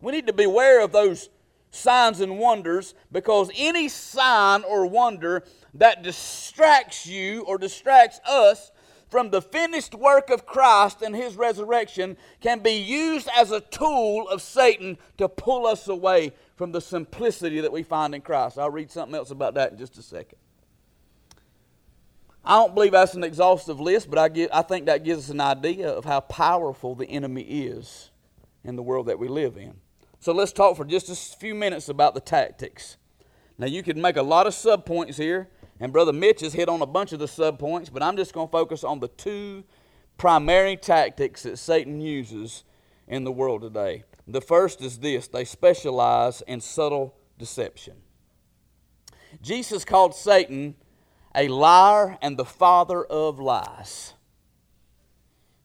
we need to beware of those signs and wonders because any sign or wonder that distracts you or distracts us from the finished work of Christ and his resurrection can be used as a tool of Satan to pull us away from the simplicity that we find in Christ. I'll read something else about that in just a second. I don't believe that's an exhaustive list, but I, get, I think that gives us an idea of how powerful the enemy is in the world that we live in. So let's talk for just a few minutes about the tactics. Now, you could make a lot of subpoints here, and Brother Mitch has hit on a bunch of the subpoints, but I'm just going to focus on the two primary tactics that Satan uses in the world today. The first is this they specialize in subtle deception. Jesus called Satan a liar and the father of lies.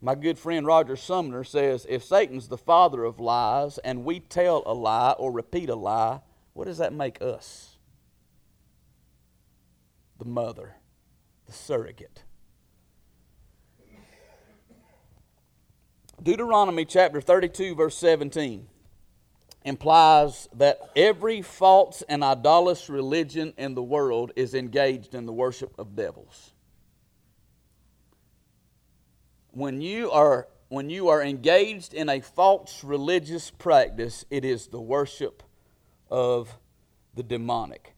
My good friend Roger Sumner says if Satan's the father of lies and we tell a lie or repeat a lie, what does that make us? The mother, the surrogate. Deuteronomy chapter 32, verse 17 implies that every false and idolatrous religion in the world is engaged in the worship of devils when you are when you are engaged in a false religious practice, it is the worship of the demonic.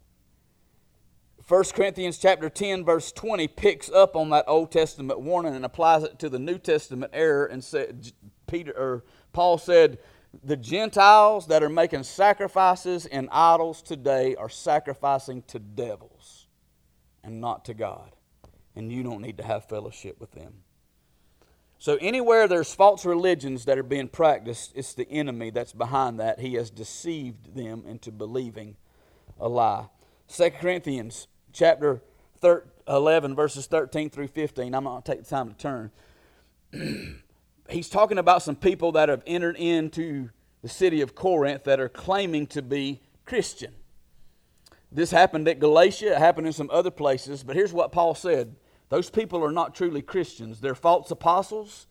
1 Corinthians chapter 10 verse 20 picks up on that Old Testament warning and applies it to the New Testament error and said Peter or Paul said the Gentiles that are making sacrifices and idols today are sacrificing to devils and not to God. And you don't need to have fellowship with them. So, anywhere there's false religions that are being practiced, it's the enemy that's behind that. He has deceived them into believing a lie. 2 Corinthians chapter 11, verses 13 through 15. I'm going to take the time to turn. [CLEARS THROAT] He's talking about some people that have entered into the city of Corinth that are claiming to be Christian. This happened at Galatia, it happened in some other places, but here's what Paul said those people are not truly Christians. They're false apostles,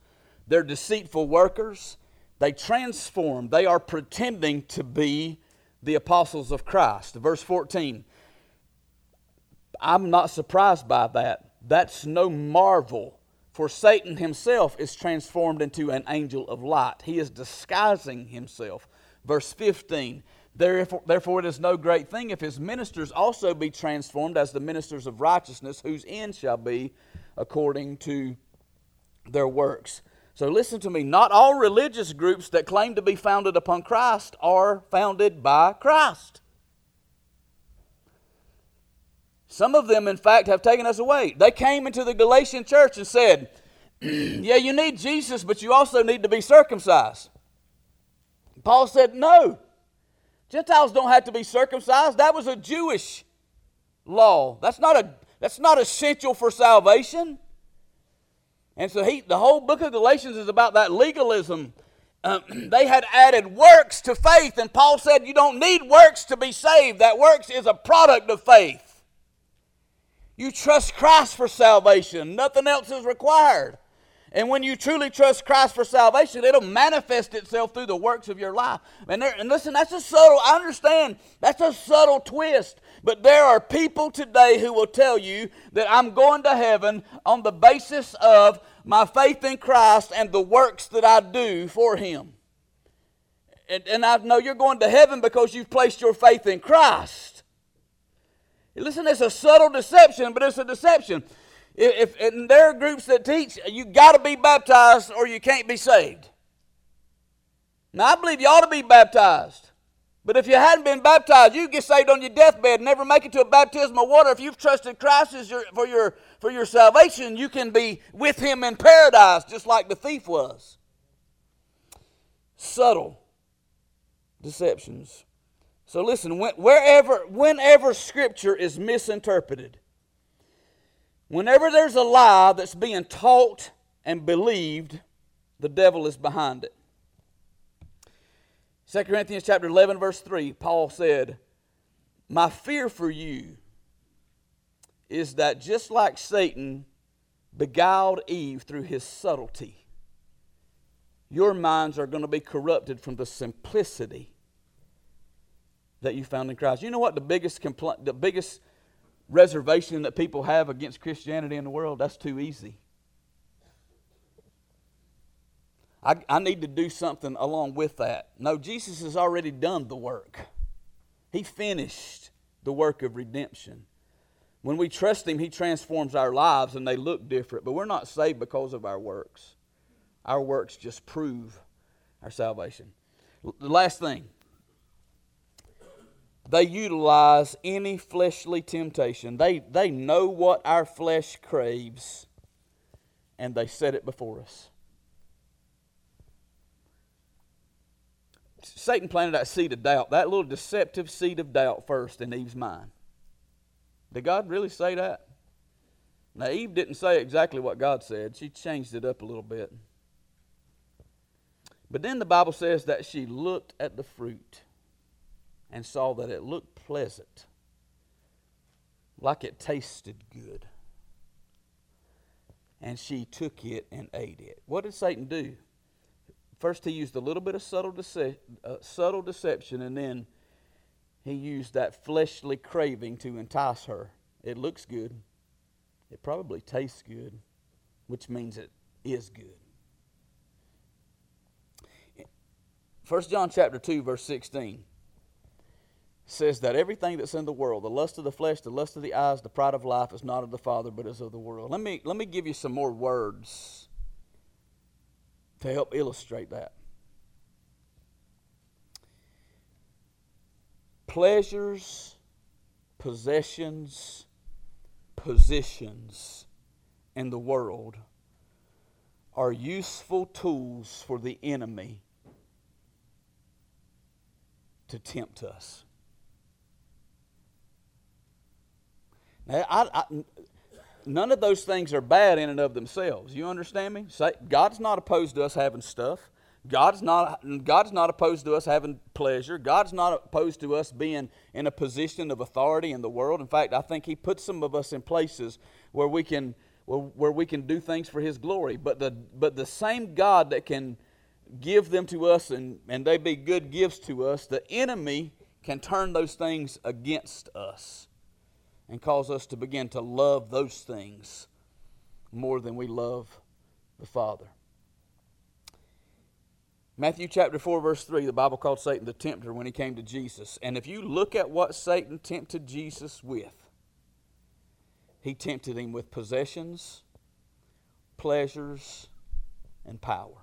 they're deceitful workers. They transform, they are pretending to be the apostles of Christ. Verse 14. I'm not surprised by that. That's no marvel, for Satan himself is transformed into an angel of light. He is disguising himself. Verse 15 Therefore, therefore, it is no great thing if his ministers also be transformed as the ministers of righteousness, whose end shall be according to their works. So listen to me. Not all religious groups that claim to be founded upon Christ are founded by Christ. Some of them, in fact, have taken us away. They came into the Galatian church and said, [CLEARS THROAT] Yeah, you need Jesus, but you also need to be circumcised. Paul said, No. Gentiles don't have to be circumcised. That was a Jewish law. That's not, a, that's not essential for salvation. And so he, the whole book of Galatians is about that legalism. Um, [CLEARS THROAT] they had added works to faith, and Paul said you don't need works to be saved. That works is a product of faith. You trust Christ for salvation. Nothing else is required. And when you truly trust Christ for salvation, it'll manifest itself through the works of your life. And, there, and listen, that's a subtle, I understand, that's a subtle twist. But there are people today who will tell you that I'm going to heaven on the basis of my faith in Christ and the works that I do for Him. And, and I know you're going to heaven because you've placed your faith in Christ. Listen, it's a subtle deception, but it's a deception. If, if there are groups that teach you got to be baptized or you can't be saved. Now I believe you ought to be baptized. But if you hadn't been baptized, you get saved on your deathbed never make it to a baptism of water. If you've trusted Christ as your, for, your, for your salvation, you can be with Him in paradise, just like the thief was. Subtle deceptions. So listen, wherever, whenever Scripture is misinterpreted, Whenever there's a lie that's being taught and believed, the devil is behind it. 2 Corinthians chapter 11 verse 3, Paul said, "My fear for you is that just like Satan beguiled Eve through his subtlety, your minds are going to be corrupted from the simplicity that you found in Christ." You know what the biggest compl- the biggest reservation that people have against Christianity in the world, that's too easy. I, I need to do something along with that. No, Jesus has already done the work, He finished the work of redemption. When we trust Him, He transforms our lives and they look different, but we're not saved because of our works. Our works just prove our salvation. The last thing they utilize any fleshly temptation. They, they know what our flesh craves, and they set it before us. Satan planted that seed of doubt, that little deceptive seed of doubt first in Eve's mind. Did God really say that? Now, Eve didn't say exactly what God said, she changed it up a little bit. But then the Bible says that she looked at the fruit and saw that it looked pleasant, like it tasted good. And she took it and ate it. What did Satan do? First, he used a little bit of subtle, dece- uh, subtle deception, and then he used that fleshly craving to entice her. It looks good. It probably tastes good, which means it is good. 1 John chapter 2 verse 16 says that everything that's in the world, the lust of the flesh, the lust of the eyes, the pride of life, is not of the Father, but is of the world. Let me, let me give you some more words to help illustrate that. Pleasures, possessions, positions in the world are useful tools for the enemy to tempt us. I, I, none of those things are bad in and of themselves. You understand me? God's not opposed to us having stuff. God's not, God's not opposed to us having pleasure. God's not opposed to us being in a position of authority in the world. In fact, I think He puts some of us in places where we can, where, where we can do things for His glory. But the, but the same God that can give them to us and, and they be good gifts to us, the enemy can turn those things against us and cause us to begin to love those things more than we love the Father. Matthew chapter 4, verse 3, the Bible called Satan the tempter when he came to Jesus. And if you look at what Satan tempted Jesus with, he tempted him with possessions, pleasures, and power.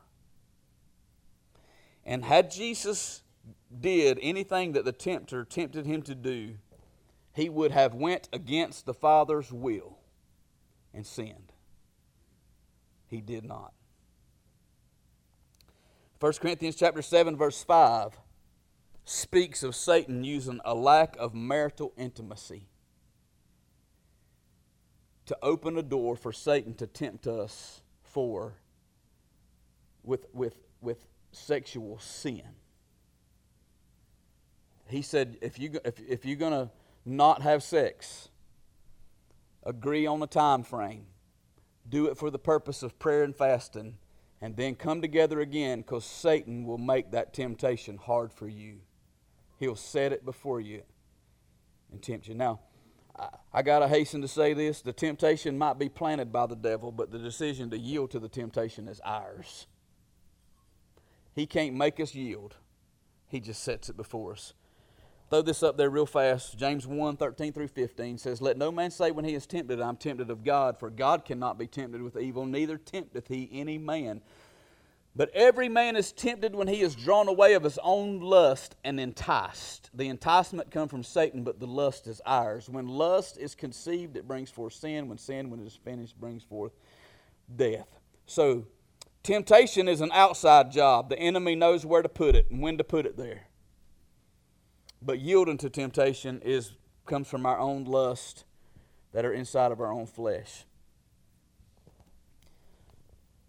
And had Jesus did anything that the tempter tempted him to do, he would have went against the Father's will and sinned. He did not. 1 Corinthians chapter 7 verse 5 speaks of Satan using a lack of marital intimacy to open a door for Satan to tempt us for with with with sexual sin. He said if you if, if you're going to not have sex. agree on a time frame, do it for the purpose of prayer and fasting, and then come together again because Satan will make that temptation hard for you. He'll set it before you and tempt you. Now, I got to hasten to say this the temptation might be planted by the devil, but the decision to yield to the temptation is ours. He can't make us yield, He just sets it before us. Throw this up there real fast. James 1 13 through 15 says, Let no man say when he is tempted, I'm tempted of God, for God cannot be tempted with evil, neither tempteth he any man. But every man is tempted when he is drawn away of his own lust and enticed. The enticement comes from Satan, but the lust is ours. When lust is conceived, it brings forth sin. When sin, when it is finished, brings forth death. So, temptation is an outside job. The enemy knows where to put it and when to put it there. But yielding to temptation is comes from our own lust that are inside of our own flesh.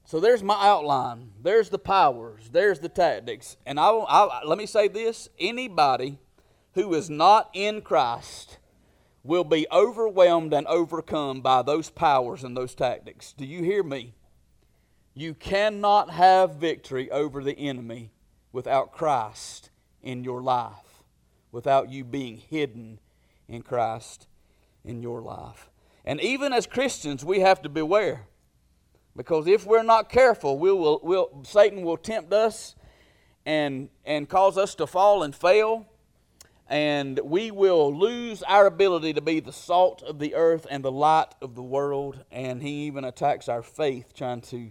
So there's my outline. There's the powers. There's the tactics. And I, I, let me say this anybody who is not in Christ will be overwhelmed and overcome by those powers and those tactics. Do you hear me? You cannot have victory over the enemy without Christ in your life, without you being hidden in Christ in your life. And even as Christians, we have to beware because if we're not careful, we will, we'll, Satan will tempt us and, and cause us to fall and fail. And we will lose our ability to be the salt of the earth and the light of the world. And he even attacks our faith, trying to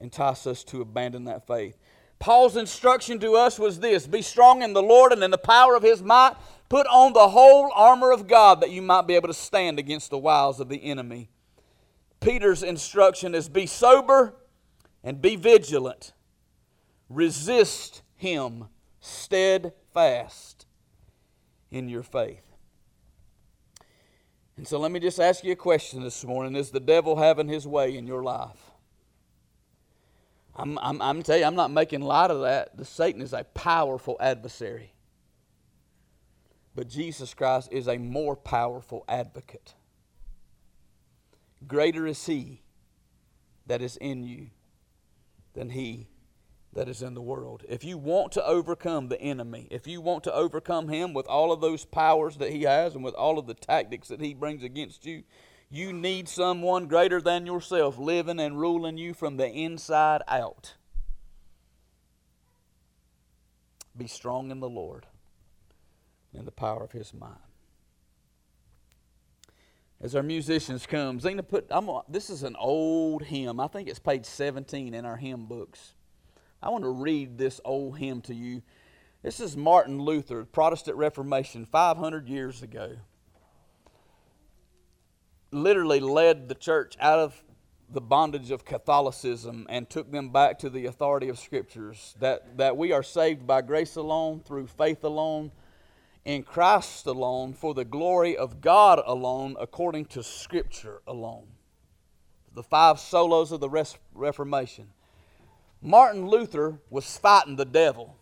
entice us to abandon that faith. Paul's instruction to us was this Be strong in the Lord and in the power of his might. Put on the whole armor of God that you might be able to stand against the wiles of the enemy. Peter's instruction is be sober and be vigilant. Resist him steadfast in your faith. And so let me just ask you a question this morning. Is the devil having his way in your life? I'm, I'm, I'm telling you, I'm not making light of that. The Satan is a powerful adversary. But Jesus Christ is a more powerful advocate. Greater is he that is in you than he that is in the world. If you want to overcome the enemy, if you want to overcome him with all of those powers that he has and with all of the tactics that he brings against you, you need someone greater than yourself living and ruling you from the inside out. Be strong in the Lord and the power of his mind as our musicians come, Zena put. I'm. This is an old hymn. I think it's page 17 in our hymn books. I want to read this old hymn to you. This is Martin Luther, Protestant Reformation, 500 years ago. Literally led the church out of the bondage of Catholicism and took them back to the authority of Scriptures. That, that we are saved by grace alone, through faith alone, in Christ alone, for the glory of God alone, according to Scripture alone. The five solas of the Reformation. Martin Luther was fighting the devil.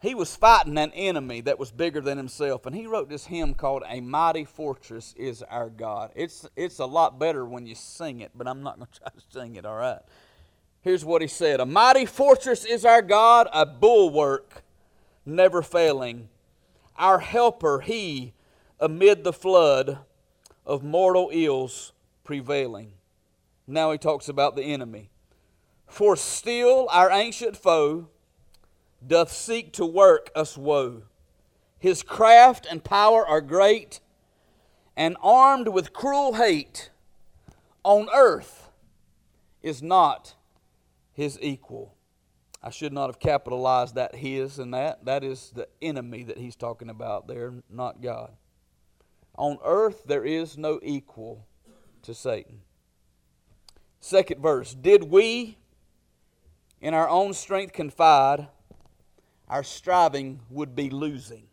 He was fighting an enemy that was bigger than himself, and he wrote this hymn called A Mighty Fortress is Our God. It's, it's a lot better when you sing it, but I'm not going [LAUGHS] to try to sing it, all right? Here's what he said A mighty fortress is our God, a bulwark never failing our helper, he, amid the flood of mortal ills prevailing. Now he talks about the enemy. For still our ancient foe doth seek to work us woe. His craft and power are great, and armed with cruel hate, on earth is not his equal. I should not have capitalized that his and that. That is the enemy that he's talking about there, not God. On earth there is no equal to Satan. Second verse Did we in our own strength confide, our striving would be losing.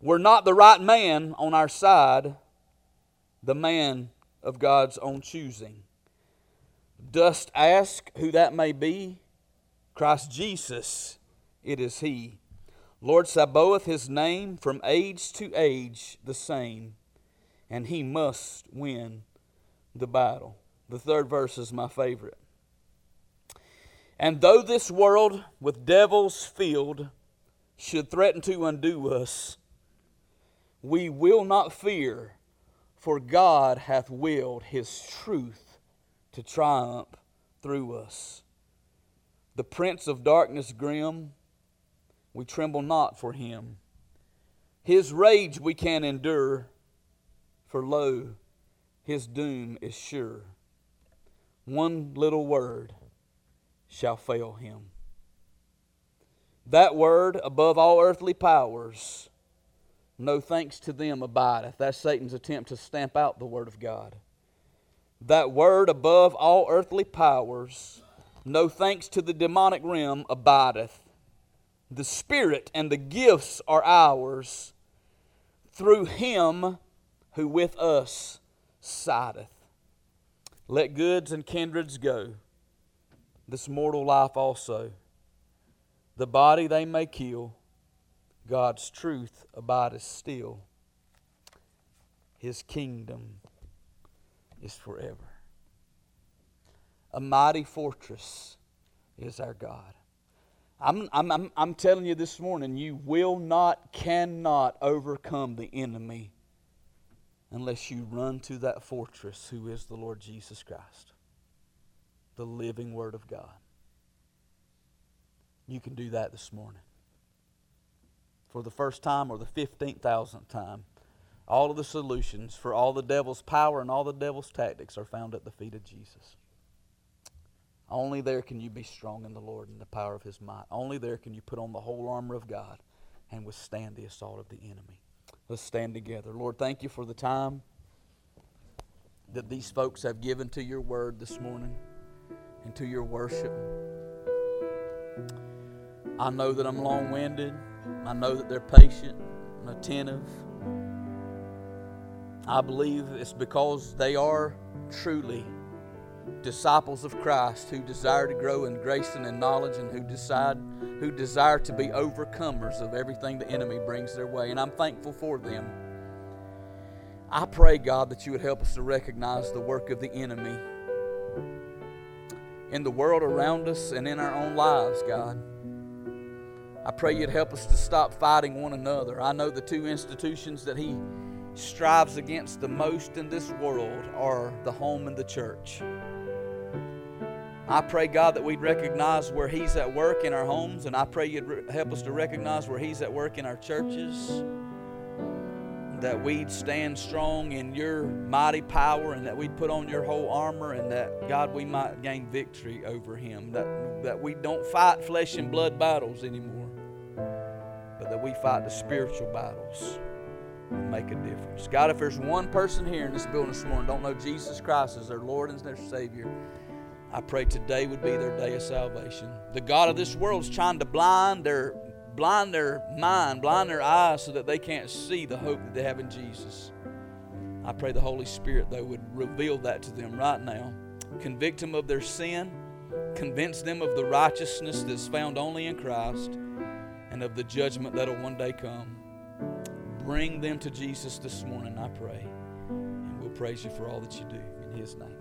We're not the right man on our side, the man of God's own choosing. Dost ask who that may be? Christ Jesus, it is He. Lord Sabaoth, His name, from age to age the same. and he must win the battle. The third verse is my favorite. And though this world with devils filled should threaten to undo us, we will not fear, for God hath willed his truth to triumph through us. The prince of darkness grim, we tremble not for him. His rage we can endure, for lo, his doom is sure. One little word shall fail him. That word above all earthly powers, no thanks to them abideth. That's Satan's attempt to stamp out the word of God. That word above all earthly powers, no thanks to the demonic realm abideth. The Spirit and the gifts are ours through him who with us sideth. Let goods and kindreds go, this mortal life also. The body they may kill, God's truth abideth still. His kingdom is forever. A mighty fortress is our God. I'm, I'm, I'm, I'm telling you this morning, you will not, cannot overcome the enemy unless you run to that fortress who is the Lord Jesus Christ, the living Word of God. You can do that this morning. For the first time or the 15,000th time, all of the solutions for all the devil's power and all the devil's tactics are found at the feet of Jesus. Only there can you be strong in the Lord and the power of his might. Only there can you put on the whole armor of God and withstand the assault of the enemy. Let's stand together. Lord, thank you for the time that these folks have given to your word this morning and to your worship. I know that I'm long winded. I know that they're patient and attentive. I believe it's because they are truly disciples of Christ who desire to grow in grace and in knowledge and who decide who desire to be overcomers of everything the enemy brings their way and I'm thankful for them. I pray God that you would help us to recognize the work of the enemy in the world around us and in our own lives, God. I pray you'd help us to stop fighting one another. I know the two institutions that he strives against the most in this world are the home and the church. I pray, God, that we'd recognize where He's at work in our homes, and I pray you'd re- help us to recognize where He's at work in our churches. That we'd stand strong in your mighty power, and that we'd put on your whole armor, and that, God, we might gain victory over Him. That, that we don't fight flesh and blood battles anymore, but that we fight the spiritual battles and make a difference. God, if there's one person here in this building this morning don't know Jesus Christ as their Lord and their Savior, I pray today would be their day of salvation. The God of this world is trying to blind their blind their mind, blind their eyes so that they can't see the hope that they have in Jesus. I pray the Holy Spirit, though, would reveal that to them right now. Convict them of their sin, convince them of the righteousness that's found only in Christ, and of the judgment that'll one day come. Bring them to Jesus this morning, I pray. And we'll praise you for all that you do. In His name.